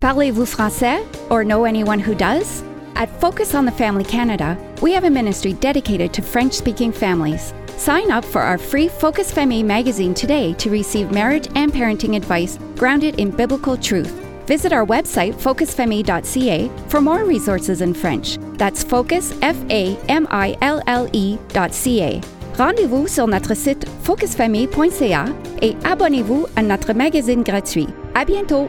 Parlez-vous français or know anyone who does? At Focus on the Family Canada, we have a ministry dedicated to French speaking families. Sign up for our free Focus Famille magazine today to receive marriage and parenting advice grounded in biblical truth. Visit our website, focusfamille.ca, for more resources in French. That's focus. Rendez-vous sur notre site focusfamille.ca et abonnez-vous à notre magazine gratuit. À bientôt!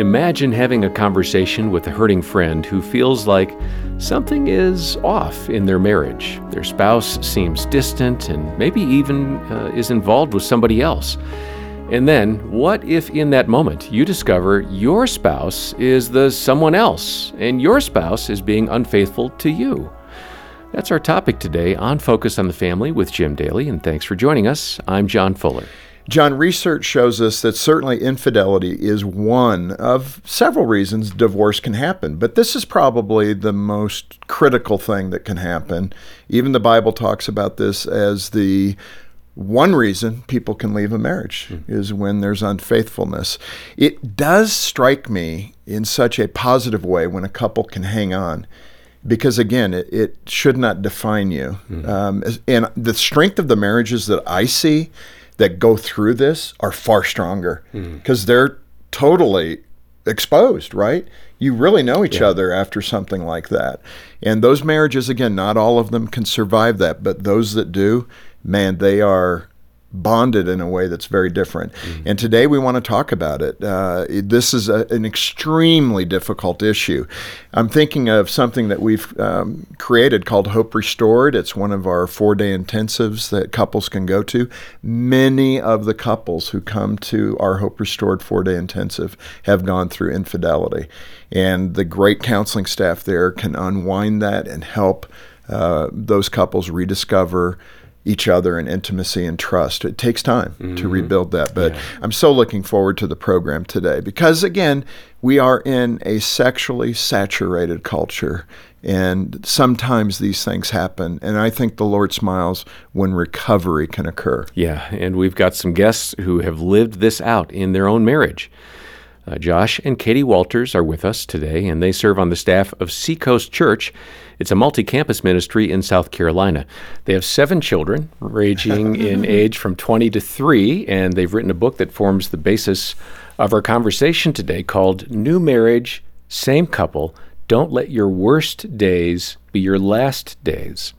Imagine having a conversation with a hurting friend who feels like something is off in their marriage. Their spouse seems distant and maybe even uh, is involved with somebody else. And then, what if in that moment you discover your spouse is the someone else and your spouse is being unfaithful to you? That's our topic today on Focus on the Family with Jim Daly, and thanks for joining us. I'm John Fuller. John, research shows us that certainly infidelity is one of several reasons divorce can happen, but this is probably the most critical thing that can happen. Even the Bible talks about this as the one reason people can leave a marriage mm. is when there's unfaithfulness. It does strike me in such a positive way when a couple can hang on because again, it, it, should not define you. Mm-hmm. Um, and the strength of the marriages that I see that go through this are far stronger because mm. they're totally exposed, right? You really know each yeah. other after something like that. And those marriages, again, not all of them can survive that, but those that do, man, they are bonded in a way that's very different. Mm-hmm. And today we want to talk about it. Uh, this is a, an extremely difficult issue. I'm thinking of something that we've um, created called Hope Restored. It's one of our four day intensives that couples can go to. Many of the couples who come to our Hope Restored four day intensive have gone through infidelity. And the great counseling staff there can unwind that and help uh, those couples rediscover each other and intimacy and trust. It takes time mm-hmm. to rebuild that. But yeah. I'm so looking forward to the program today because, again, we are in a sexually saturated culture. And sometimes these things happen. And I think the Lord smiles when recovery can occur. Yeah. And we've got some guests who have lived this out in their own marriage. Uh, Josh and Katie Walters are with us today, and they serve on the staff of Seacoast Church. It's a multi campus ministry in South Carolina. They have seven children, ranging in age from 20 to 3, and they've written a book that forms the basis of our conversation today called New Marriage, Same Couple Don't Let Your Worst Days Be Your Last Days.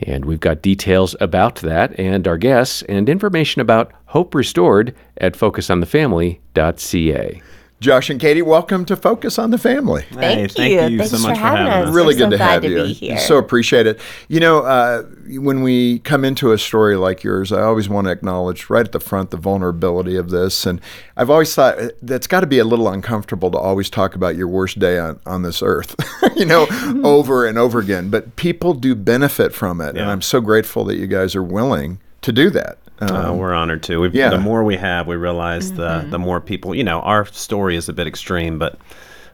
And we've got details about that and our guests and information about Hope Restored at focusonthefamily.ca. Josh and Katie, welcome to Focus on the Family. Thank hey, you. Thank you Thanks so much for having us. Really We're good so to have to you. Be here. So appreciate it. You know, uh, when we come into a story like yours, I always want to acknowledge right at the front the vulnerability of this. And I've always thought uh, that's got to be a little uncomfortable to always talk about your worst day on, on this earth, you know, over and over again. But people do benefit from it. Yeah. And I'm so grateful that you guys are willing to do that. Uh, um, we're honored to. We've, yeah. The more we have, we realize mm-hmm. the the more people. You know, our story is a bit extreme, but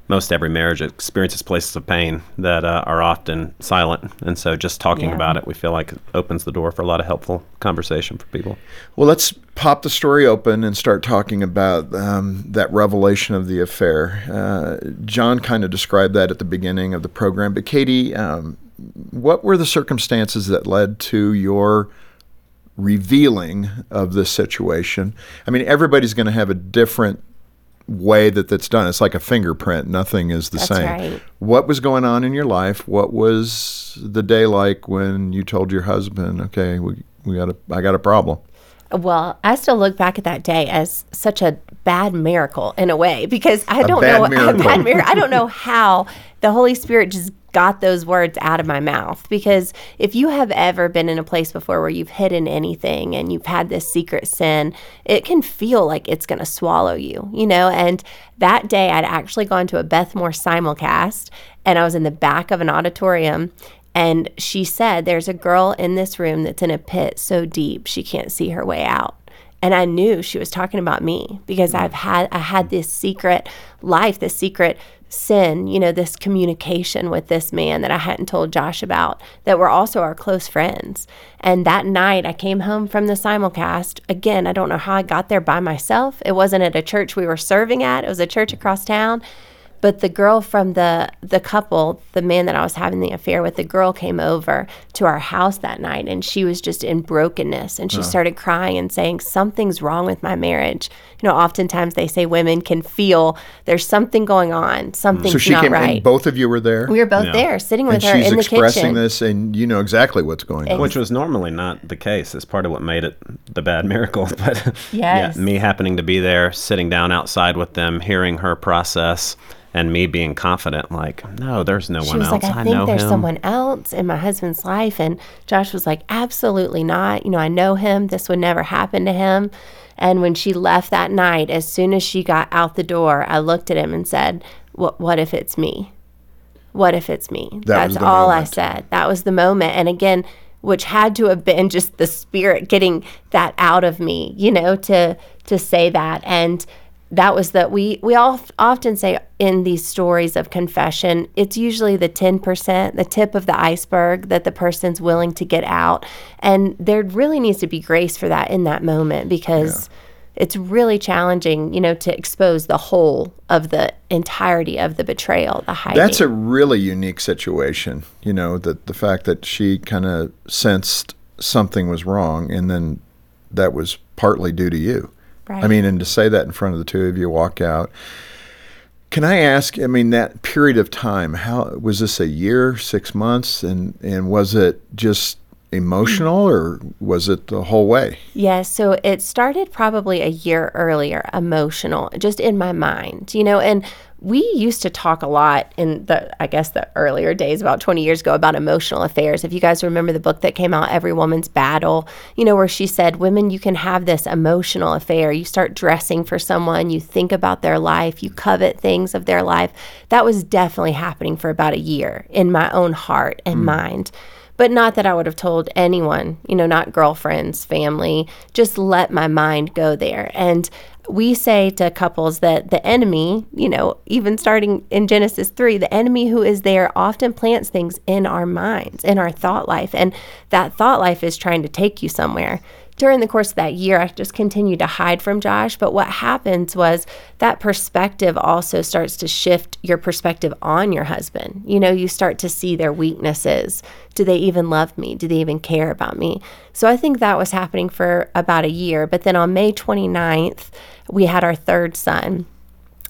most every marriage experiences places of pain that uh, are often silent, and so just talking yeah. about it, we feel like it opens the door for a lot of helpful conversation for people. Well, let's pop the story open and start talking about um, that revelation of the affair. Uh, John kind of described that at the beginning of the program, but Katie, um, what were the circumstances that led to your revealing of this situation. I mean, everybody's going to have a different way that that's done. It's like a fingerprint. Nothing is the that's same. Right. What was going on in your life? What was the day like when you told your husband, "Okay, we we got a I got a problem." Well, I still look back at that day as such a bad miracle in a way because I a don't know miracle. a bad miracle. I don't know how the Holy Spirit just got those words out of my mouth. Because if you have ever been in a place before where you've hidden anything and you've had this secret sin, it can feel like it's going to swallow you, you know? And that day I'd actually gone to a Beth Moore simulcast and I was in the back of an auditorium and she said, There's a girl in this room that's in a pit so deep she can't see her way out. And I knew she was talking about me because hmm. I've had I had this secret life, this secret sin, you know, this communication with this man that I hadn't told Josh about that were also our close friends. And that night I came home from the simulcast. Again, I don't know how I got there by myself. It wasn't at a church we were serving at, it was a church across town. But the girl from the the couple, the man that I was having the affair with, the girl came over to our house that night and she was just in brokenness and she started crying and saying something's wrong with my marriage. You know, oftentimes they say women can feel there's something going on, mm. something's so she not came, right. and both of you were there. we were both Yeah. there, sitting with and her she's in the expressing kitchen. this, and you know exactly what's going on. Which was normally not the case. It's part of what made it the bad miracle. But Yes. yeah, me happening to be there, sitting down outside with them, hearing her process, and me being confident, like, no, there's no She one was else. like, I, know think there's him. someone else in my husband's life. And Josh was like, absolutely not. You know, I know him. This would never happen to him. And when she left that night, as soon as she got out the door, I looked at him and said, What, what if it's me? What if it's me? That That's the all I said. That was the moment. And again, which had to have been just the spirit getting that out of me, you know, to to say that. And that was that we we all often say in these stories of confession, it's usually the 10%, the tip of the iceberg that the person's willing to get out. And there really needs to be grace for that in that moment because it's really challenging, you know, to expose the whole of the entirety of the betrayal, the hiding. That's a really unique situation. You know, that the fact that she kind of sensed something was wrong, and then that was partly due to you. Right. I mean, and to say that in front of the two of you, walk out. Can I ask? I mean, that period of time. How was this? A year, six months, and and was it just emotional, or was it the whole way? Yes, so it started probably a year earlier, emotional, just in my mind, you know, and we used to talk a lot in the I guess the earlier days about 20 years ago about emotional affairs. If you guys remember the book that came out Every Woman's Battle, you know, where she said women you can have this emotional affair. You start dressing for someone, you think about their life, you covet things of their life. That was definitely happening for about a year in my own heart and hmm. mind but not that I would have told anyone, you know, not girlfriends, family, just let my mind go there. And we say to couples that the enemy, you know, even starting in Genesis 3, the enemy who is there often plants things in our minds, in our thought life. And that thought life is trying to take you somewhere. During the course of that year, I just continued to hide from Josh. But what happens was that perspective also starts to shift your perspective on your husband. You know, you start to see their weaknesses. Do they even love me? Do they even care about me? So I think that was happening for about a year. But then on May 29th, we had our third son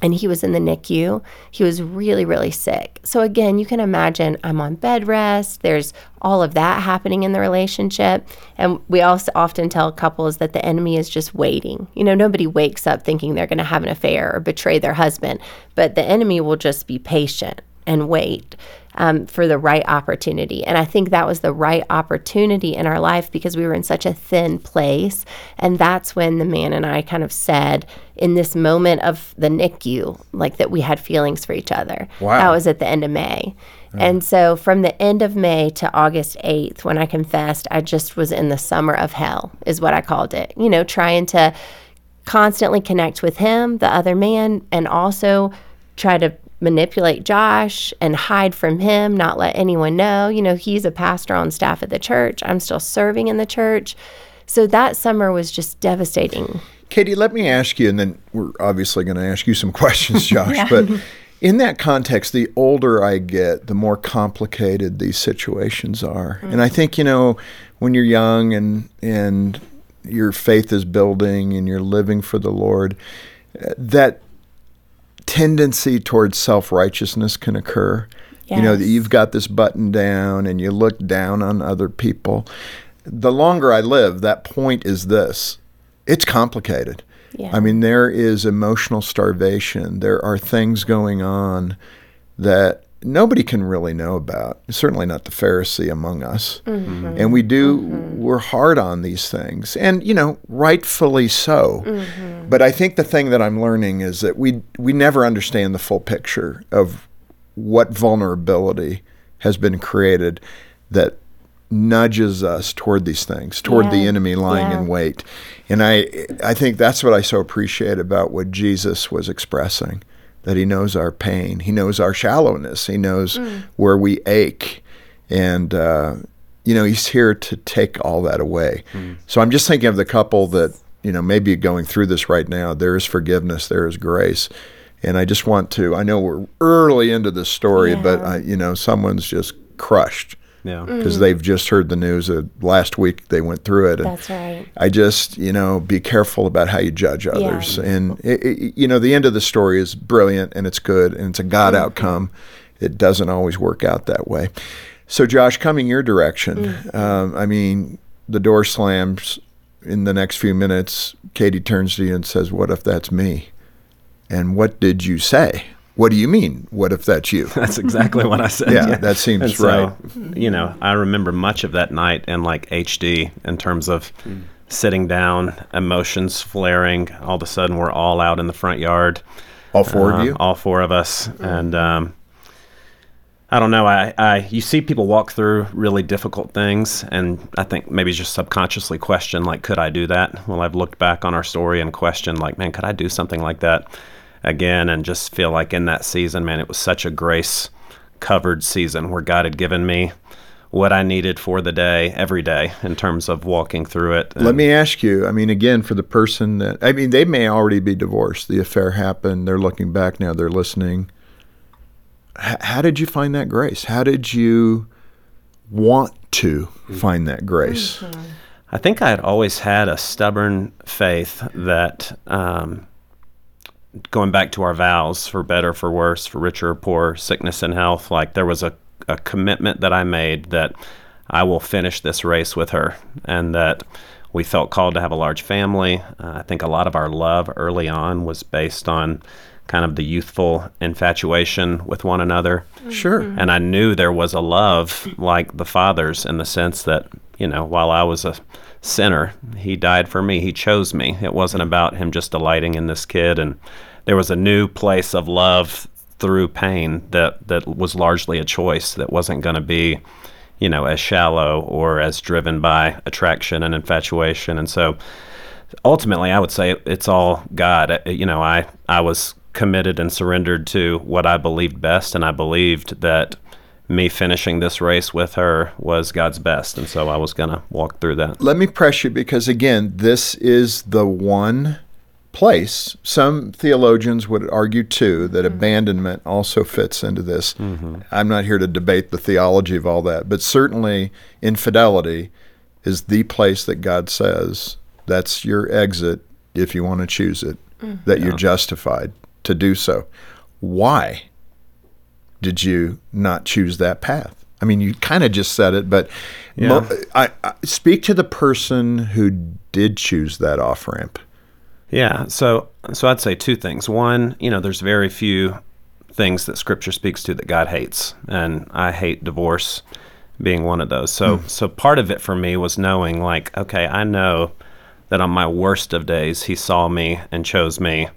and he was in the NICU. He was really, really sick. So, again, you can imagine I'm on bed rest. There's all of that happening in the relationship. And we also often tell couples that the enemy is just waiting. You know, nobody wakes up thinking they're going to have an affair or betray their husband, but the enemy will just be patient and wait um, for the right opportunity. And I think that was the right opportunity in our life because we were in such a thin place. And that's when the man and I kind of said, in this moment of the NICU, like that we had feelings for each other. Wow. That was at the end of May. And so from the end of May to August 8th, when I confessed, I just was in the summer of hell, is what I called it. You know, trying to constantly connect with him, the other man, and also try to manipulate Josh and hide from him, not let anyone know. You know, he's a pastor on staff at the church. I'm still serving in the church. So that summer was just devastating. Katie, let me ask you, and then we're obviously going to ask you some questions, Josh. But in that context, the older I get, the more complicated these situations are. And I think you know, when you're young and and your faith is building and you're living for the Lord, uh, that tendency towards self righteousness can occur. You know that you've got this button down and you look down on other people. The longer I live, that point is this it's complicated. Yeah. I mean, there is emotional starvation. There are things going on that nobody can really know about. Certainly not the Pharisee among us. Mm-hmm. And we do, mm-hmm. we're hard on these things. And, you know, rightfully so. Mm-hmm. But I think the thing that I'm learning is that we, we never understand the full picture of what vulnerability has been created that nudges us toward these things, toward the enemy lying yeah. in wait. And I I think that's what I so appreciate about what Jesus was expressing. That He knows our pain. He knows our shallowness. He knows mm. where we ache. And, uh, you know, He's here to take all that away. Mm. So I'm just thinking of the couple that, you know, maybe going through this right now. There is forgiveness, there is grace. And I just want to, I know we're early into this story, yeah. but, I, you know, someone's just crushed yeah. Because mm. they've just heard the news that last week they went through it. And That's right. I just, you know, be careful about how you judge others. Yeah. And, it, it, you know, the end of the story is brilliant and it's good and it's a God mm-hmm. outcome. It doesn't always work out that way. So, Josh, coming your direction, mm-hmm. um, I mean, the door slams in the next few minutes. Katie turns to you and says, What if that's me? And what did you say? What do you mean? What if that's you? That's exactly what I said. yeah, yeah, that seems so, right. You know, I remember much of that night in like HD in terms of mm. sitting down, emotions flaring. All of a sudden, we're all out in the front yard. All four of uh, you? All four of us. Mm. And um, I don't know. I, I you see people walk through really difficult things, and I think maybe just subconsciously question like, could I do that? Well, I've looked back on our story and questioned like, man, could I do something like that? Again and just feel like in that season, man, it was such a grace covered season where God had given me what I needed for the day every day in terms of walking through it. Let me ask you, I mean, again, for the person that, I mean, they may already be divorced. The affair happened. They're looking back now, they're listening. H- how did you find that grace? How did you want to find that grace? Mm-hmm. I think I had always had a stubborn faith that um, going back to our vows for better, for worse, for richer or poor, sickness and health, like there was a, a commitment that I made that I will finish this race with her and that we felt called to have a large family. Uh, I think a lot of our love early on was based on kind of the youthful infatuation with one another. Sure. And I knew there was a love like the Father's in the sense that, you know, while I was a sinner. He died for me. He chose me. It wasn't about him just delighting in this kid. And there was a new place of love through pain that, that was largely a choice that wasn't going to be, you know, as shallow or as driven by attraction and infatuation. And so ultimately, I would say it's all God. Uh, you know, I, I was committed and surrendered to what I believed best, and I believed that me finishing this race with her was God's best. And so I was going to walk through that. Let me press you because, again, this is the one place. Some theologians would argue, too, that mm-hmm. abandonment also fits into this. Mm-hmm. I'm not here to debate the theology of all that, but certainly infidelity is the place that God says that's your exit if you want to choose it, mm-hmm. that you're justified to do so. Why? Did you not choose that path? I mean, you kind of just said it, but yeah. mo- I, I, speak to the person who did choose that off ramp. Yeah, so so I'd say two things. One, you know, there's very few things that Scripture speaks to that God hates, and I hate divorce being one of those. So mm. so part of it for me was knowing, like, okay, I know that on my worst of days, He saw me and chose me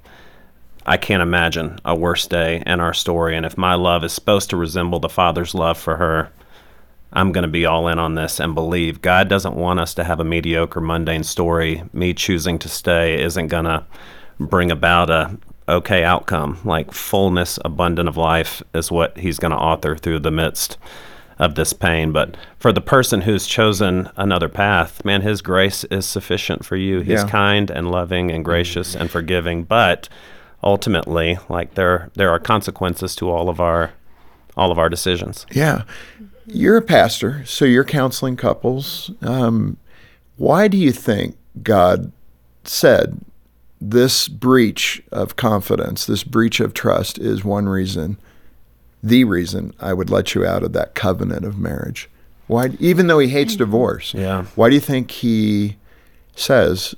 I can't imagine a worse day in our story. And if my love is supposed to resemble the Father's love for her, I'm going to be all in on this and believe God doesn't want us to have a mediocre, mundane story. Me choosing to stay isn't going to bring about a okay outcome. Like fullness, abundant of life is what He's going to author through the midst of this pain. But for the person who's chosen another path, man, His grace is sufficient for you. He's yeah. kind and loving and gracious and forgiving, but ultimately like there there are consequences to all of our all of our decisions. Yeah. You're a pastor so you're counseling couples. Um, why do you think god said this breach of confidence this breach of trust is one reason the reason i would let you out of that covenant of marriage? Why even though he hates divorce yeah. why do you think he says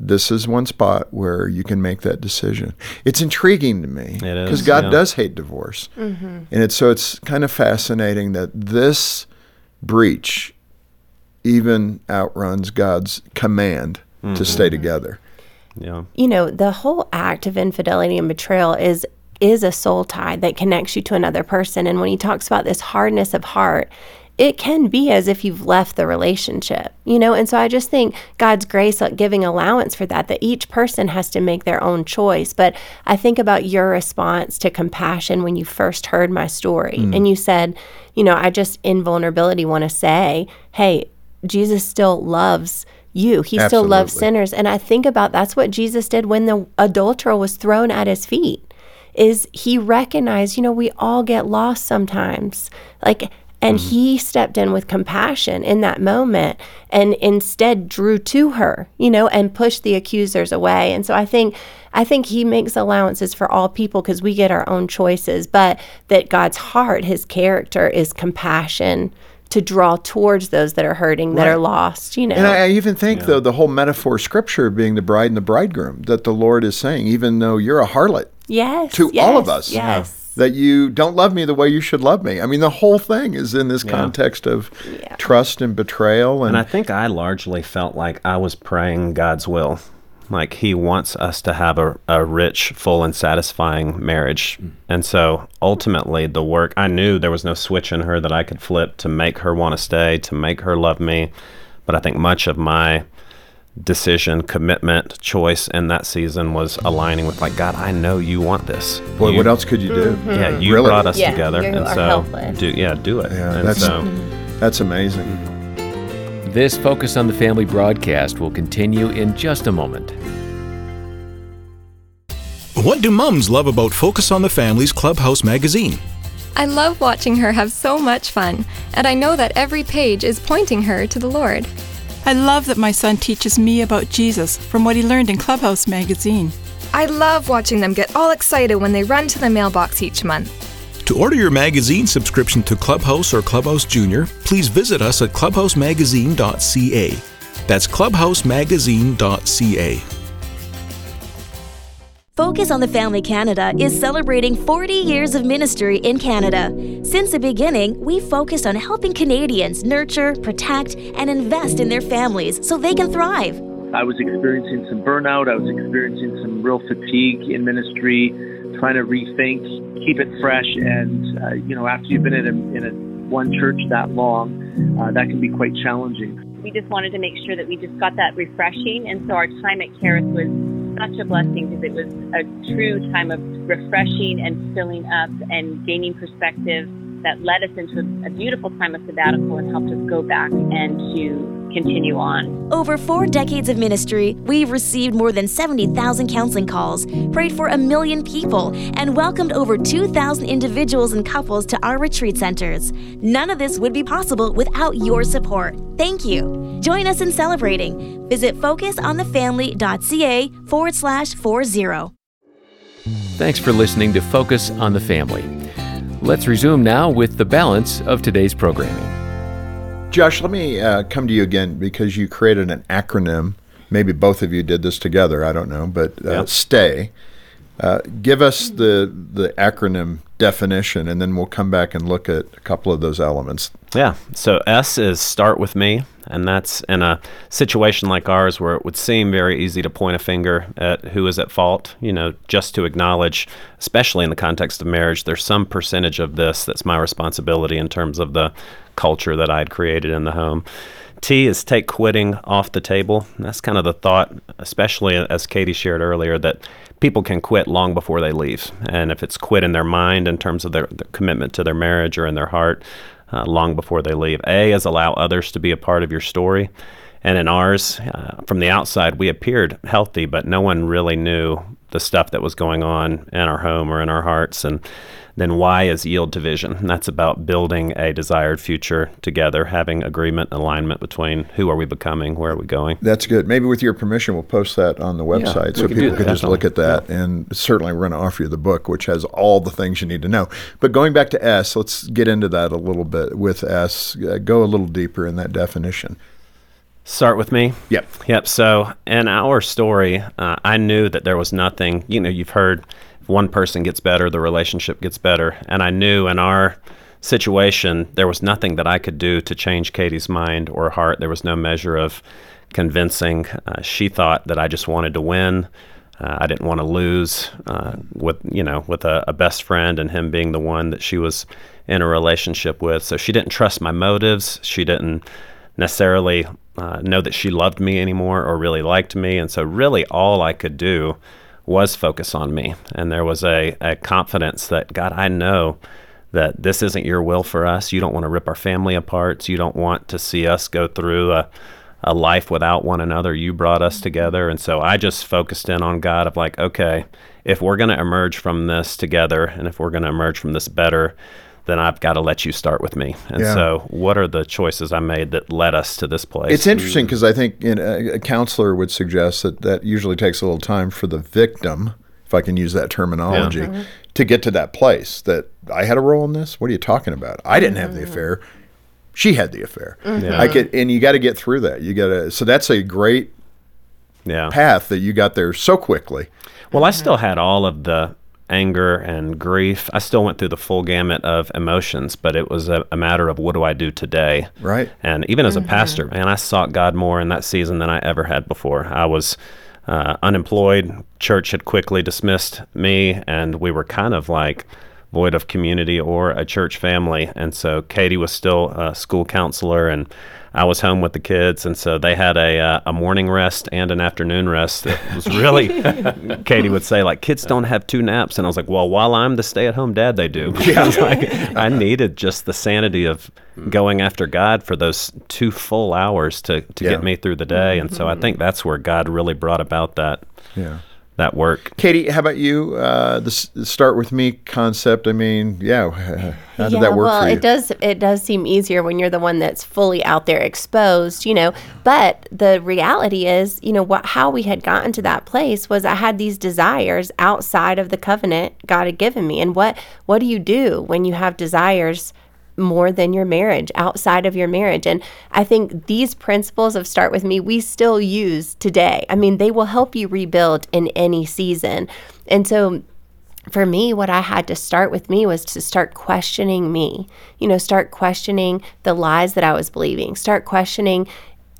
this is one spot where you can make that decision. It's intriguing to me because God yeah. does hate divorce, mm-hmm. and it's so it's kind of fascinating that this breach even outruns God's command mm-hmm. to stay together. Yeah, you know the whole act of infidelity and betrayal is is a soul tie that connects you to another person, and when he talks about this hardness of heart, it can be as if you've left the relationship, you know? And so I just think God's grace giving allowance for that, that each person has to make their own choice. But I think about your response to compassion when you first heard my story mm. and you said, you know, I just in vulnerability want to say, hey, Jesus still loves you. He Absolutely. still loves sinners. And I think about that's what Jesus did when the adulterer was thrown at his feet. Is he recognized, you know, we all get lost sometimes. Like and mm-hmm. he stepped in with compassion in that moment and instead drew to her, you know, and pushed the accusers away. And so I think I think he makes allowances for all people because we get our own choices, but that God's heart, his character is compassion to draw towards those that are hurting, that right. are lost, you know. And I, even think, yeah. though, the whole metaphor scripture being the bride and the bridegroom, that the Lord is saying, even though you're a harlot yes, to yes, all of us. Yes that you don't love me the way you should love me. I mean, the whole thing is in this yeah. context of yeah. trust and betrayal. And, and I think I largely felt like I was praying God's will. Like he wants us to have a, a rich, full, and satisfying marriage. And so ultimately, the work, I knew there was no switch in her that I could flip to make her want to stay, to make her love me. But I think much of my decision, commitment, choice in that season was aligning with like God. I know you want this. Boy, you, what else could you do? Mm-hmm. Yeah, you really? brought us yeah, together, and so do yeah, do it. Yeah, and that's so, that's amazing. This Focus on the Family broadcast will continue in just a moment. What do mums love about Focus on the Family's Clubhouse magazine? I love watching her have so much fun, and I know that every page is pointing her to the Lord. I love that my son teaches me about Jesus from what he learned in Clubhouse magazine. I love watching them get all excited when they run to the mailbox each month. To order your magazine subscription to Clubhouse or Clubhouse Junior, please visit us at clubhousemagazine.ca. That's clubhousemagazine.ca. Focus on the Family Canada is celebrating 40 years of ministry in Canada. Since the beginning, we focused on helping Canadians nurture, protect, and invest in their families so they can thrive. I was experiencing some burnout, I was experiencing some real fatigue in ministry, trying to rethink, keep it fresh, and uh, you know, after you've been in a, in a one church that long, uh, that can be quite challenging. We just wanted to make sure that we just got that refreshing, and so our time at Charis was such a blessing because it was a true time of refreshing and filling up and gaining perspective that led us into a, beautiful time of sabbatical and helped us go back and to continue on. Over four decades of ministry, we've received more than 70,000 counseling calls, prayed for a million people, and welcomed over 2,000 individuals and couples to our retreat centers. None of this would be possible without your support. Thank you. Join us in celebrating. Visit focusonthefamily.ca forward slash 40. Thanks for listening to Focus on the Family. Let's resume now with the balance of today's programming. Josh, let me uh, come to you again because you created an acronym. Maybe both of you did this together. I don't know, but uh, yeah. STAY. Uh, give us the the acronym definition, and then we'll come back and look at a couple of those elements. Yeah. So S is start with me, and that's in a situation like ours where it would seem very easy to point a finger at who is at fault. You know, just to acknowledge, especially in the context of marriage, there's some percentage of this that's my responsibility in terms of the culture that I'd created in the home. T is take quitting off the table. That's kind of the thought, especially as Katie shared earlier, that people can quit long before they leave. And if it's quit in their mind in terms of their, commitment to their marriage or in their heart, uh, long before they leave. A is allow others to be a part of your story. And in ours, uh, from the outside, we appeared healthy, but no one really knew the stuff that was going on in our home or in our hearts. And then Y is yield to vision. And that's about building a desired future together, having agreement and alignment between who are we becoming, where are we going. That's good. Maybe with your permission, we'll post that on the website yeah, so people can just look at that. Yeah. And certainly we're going to offer you the book, which has all the things you need to know. But going back to S, let's get into that a little bit with S. Uh, go a little deeper in that definition. Start with me. Yep. Yep. So in our story, uh, I knew that there was nothing. You know, you've heard one person gets better, the relationship gets better. And I knew in our situation, there was nothing that I could do to change Katie's mind or heart. There was no measure of convincing. Uh, she thought that I just wanted to win. Uh, I didn't want to lose uh, with you know with a, a, best friend and him being the one that she was in a relationship with. So she didn't trust my motives. She didn't necessarily uh, know that she loved me anymore or really liked me. And so, really, all I could do was focus on me. And there was a, a confidence that, God, I know that this isn't your will for us. You don't want to rip our family apart. You don't want to see us go through a, a life without one another. You brought us together. And so I just focused in on God of like, okay, if we're going to emerge from this together and if we're going to emerge from this better, then I've got to let you start with me. And yeah. so, what are the choices I made that led us to this place? It's interesting because I think you know, a counselor would suggest that that usually takes a little time for the victim, if I can use that terminology, yeah. mm-hmm. to get to that place that I had a role in this. What are you talking about? I didn't have the mm-hmm. affair. She had the affair. Mm-hmm. Yeah. I could, and you got to get through that. You got to. So that's a great yeah. path that you got there so quickly. Well, I still had all of the anger and grief. I still went through the full gamut of emotions, but it was a, a matter of what do I do today? Right. And even as mm-hmm. a pastor, man, I sought God more in that season than I ever had before. I was uh, unemployed. Church had quickly dismissed me, and we were kind of like void of community or a church family. And so Katie was still a school counselor, and I was home with the kids, and so they had a uh, a morning rest and an afternoon rest. It was really, Katie would say like, kids don't have two naps, and I was like, well, while I'm the stay at home dad, they do. Yeah. like, I needed just the sanity of going after God for those two full hours to to yeah. get me through the day, and so I think that's where God really brought about that. Yeah that work. Katie, how about you? Uh, the start with me concept. I mean, yeah, how did yeah, that work well, for you? it does. It does seem easier when you're the one that's fully out there exposed, you know. But the reality is, you know, what how we had gotten to that place was I had these desires outside of the covenant God had given me, and what what do you do when you have desires? More than your marriage, outside of your marriage. And I think these principles of Start With Me, we still use today. I mean, they will help you rebuild in any season. And so, for me, what I had to start with me was to start questioning me. You know, start questioning the lies that I was believing, start questioning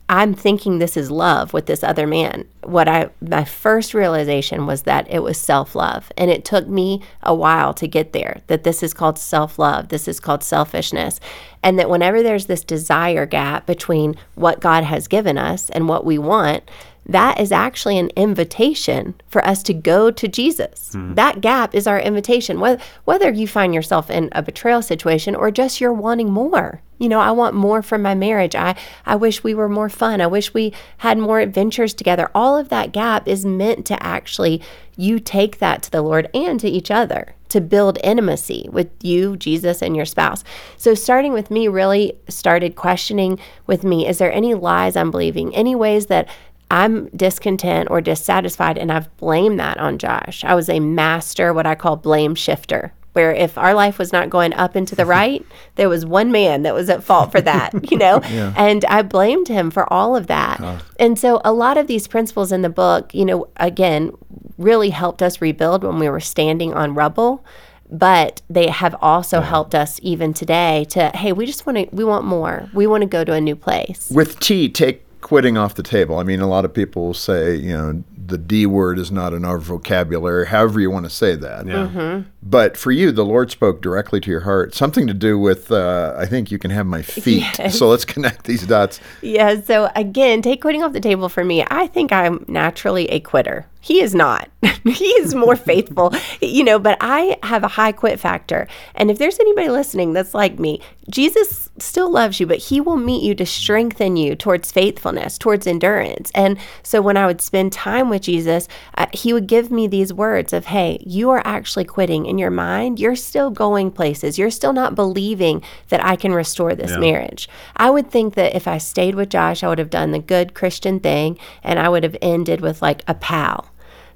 I'm thinking this is love with this other man. What I my first realization was that it was self-love and it took me a while to get there that this is called self-love. This is called selfishness. And that whenever there's this desire gap between what God has given us and what we want, that is actually an invitation for us to go to Jesus. Mm. That gap is our invitation. Whether, whether you find yourself in a betrayal situation or just you're wanting more. You know, I want more from my marriage. I, I wish we were more fun. I wish we had more adventures together. All of that gap is meant to actually, you take that to the Lord and to each other to build intimacy with you, Jesus, and your spouse. So, starting with me really started questioning with me is there any lies I'm believing, any ways that I'm discontent or dissatisfied, and I've blamed that on Josh. I was a master, what I call blame shifter, where if our life was not going up and to the right, there was one man that was at fault for that, you know? yeah. And I blamed him for all of that. And so a lot of these principles in the book, you know, again, really helped us rebuild when we were standing on rubble but they have also yeah. helped us even today to hey we just want to we want more we want to go to a new place with tea take quitting off the table. I mean, a lot of people say, you know, the D word is not in our vocabulary, however you want to say that. Yeah. Mm-hmm. But for you, the Lord spoke directly to your heart, something to do with, uh, I think you can have my feet. Yes. So let's connect these dots. Yeah. So again, take quitting off the table for me. I think I'm naturally a quitter. He is not. he is more faithful, you know, but I have a high quit factor. And if there's anybody listening that's like me, Jesus still loves you, but he will meet you to strengthen you towards faithfulness, towards endurance. And so when I would spend time with Jesus, uh, he would give me these words of, hey, you are actually quitting in your mind. You're still going places. You're still not believing that I can restore this yeah. marriage. I would think that if I stayed with Josh, I would have done the good Christian thing and I would have ended with like a pal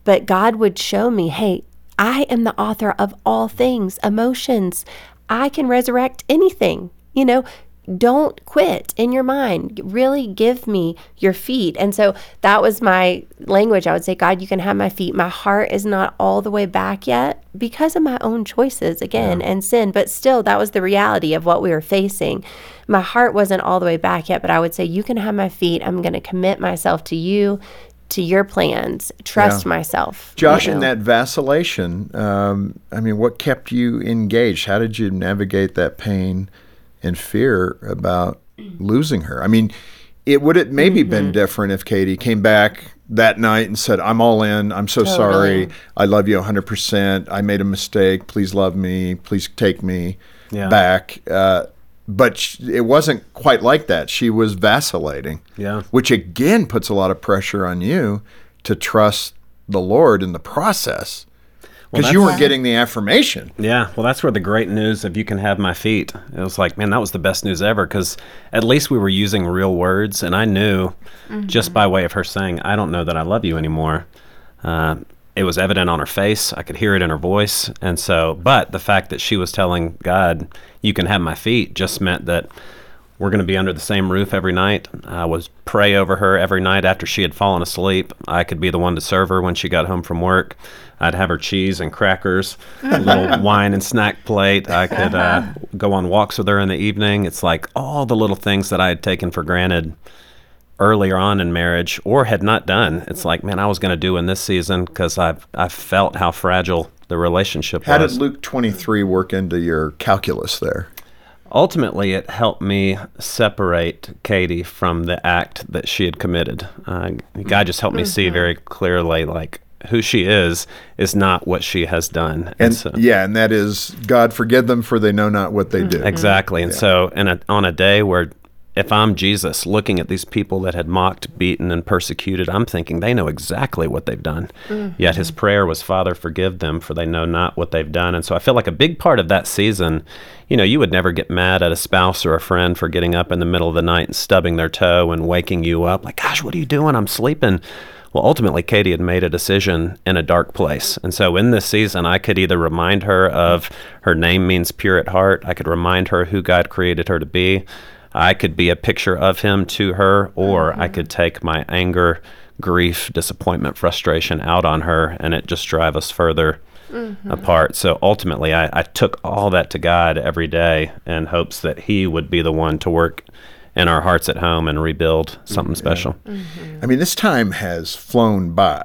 but God would show me, hey, I am the author of all things, emotions. I can resurrect anything. You know, don't quit in your mind. Really give me your feet. And so that was my language. I would say, God, you can have my feet. My heart is not all the way back yet because of my own choices again yeah. and sin. But still, that was the reality of what we were facing. My heart wasn't all the way back yet, but I would say, You can have my feet. I'm going to commit myself to you to your plans. Trust yeah. myself. Josh, you know? in that vacillation, um, I mean, what kept you engaged? How did you navigate that pain and fear about losing her? I mean, it would it maybe mm-hmm. been different if Katie came back that night and said, "I'm all in. I'm so totally. sorry. I love you 100. percent I made a mistake. Please love me. Please take me yeah. back." Uh, but it wasn't quite like that. She was vacillating. Yeah. Which again puts a lot of pressure on you to trust the Lord in the process. Because well, you weren't getting the affirmation. Yeah. Well, that's where the great news of you can have my feet. It was like, man, that was the best news ever because at least we were using real words. And I knew mm-hmm. just by way of her saying, I don't know that I love you anymore. Uh, it was evident on her face. I could hear it in her voice. And so, but the fact that she was telling God, you can have my feet, just meant that we're going to be under the same roof every night. I was pray over her every night after she had fallen asleep. I could be the one to serve her when she got home from work. I'd have her cheese and crackers, a little wine and snack plate. I could uh, go on walks with her in the evening. It's like all the little things that I had taken for granted earlier on in marriage or had not done. It's like, man, I was going to do in this season because I've I felt how fragile the relationship how was. How did Luke 23 work into your calculus there? Ultimately, it helped me separate Katie from the act that she had committed. Uh, God just helped me mm-hmm. see very clearly, like, who she is is not what she has done. And, and so, yeah, and that is God forgive them for they know not what they do. Exactly. And yeah. so, in a, on a day where if I'm Jesus looking at these people that had mocked, beaten, and persecuted, I'm thinking they know exactly what they've done. Mm-hmm. Yet his prayer was, Father, forgive them, for they know not what they've done. And so I feel like a big part of that season, you know, you would never get mad at a spouse or a friend for getting up in the middle of the night and stubbing their toe and waking you up, like, gosh, what are you doing? I'm sleeping. Well, ultimately, Katie had made a decision in a dark place. And so in this season, I could either remind her of her name means pure at heart, I could remind her who God created her to be. I could be a picture of him to her, or mm-hmm. I could take my anger, grief, disappointment, frustration out on her, and it just drive us further mm-hmm. apart. So ultimately, I, I took all that to God every day in hopes that He would be the one to work in our hearts at home and rebuild something mm-hmm. special. Mm-hmm. I mean, this time has flown by.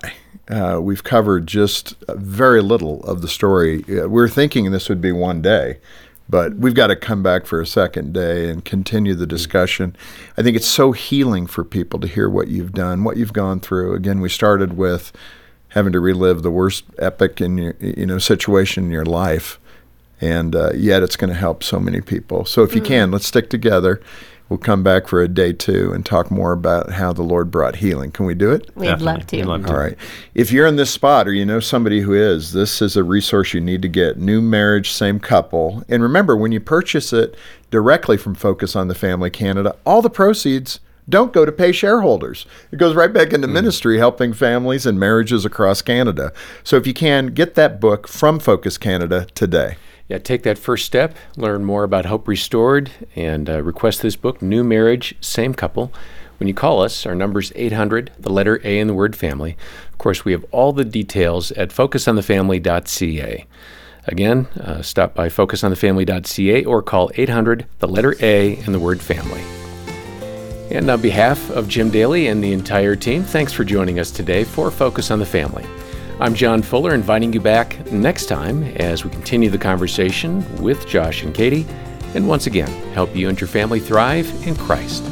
Uh, we've covered just very little of the story. Uh, we are thinking this would be one day, but we've got to come back for a second day and continue the discussion. I think it's so healing for people to hear what you've done, what you've gone through. Again, we started with having to relive the worst epic in your you know situation in your life, and uh, yet it's going to help so many people. So if you mm. can, let's stick together we'll come back for a day two and talk more about how the Lord brought healing. Can we do it? We'd love to. love to. All right. If you're in this spot or you know somebody who is, this is a resource you need to get. New marriage, same couple. And remember, when you purchase it directly from Focus on the Family Canada, all the proceeds don't go to pay shareholders. It goes right back into mm. ministry, helping families and marriages across Canada. So if you can, get that book from Focus Canada today yeah, take that first step, learn more about Hope Restored, and uh, request this book, New Marriage, Same Couple. When you call us, our number is 800, the letter A in the word family. Of course, we have all the details at focusonthefamily.ca. Again, uh, stop by focusonthefamily.ca or call 800, the letter A in the word family. And on behalf of Jim Daly and the entire team, thanks for joining us today for Focus on the Family. I'm John Fuller, inviting you back next time as we continue the conversation with Josh and Katie, and once again, help you and your family thrive in Christ.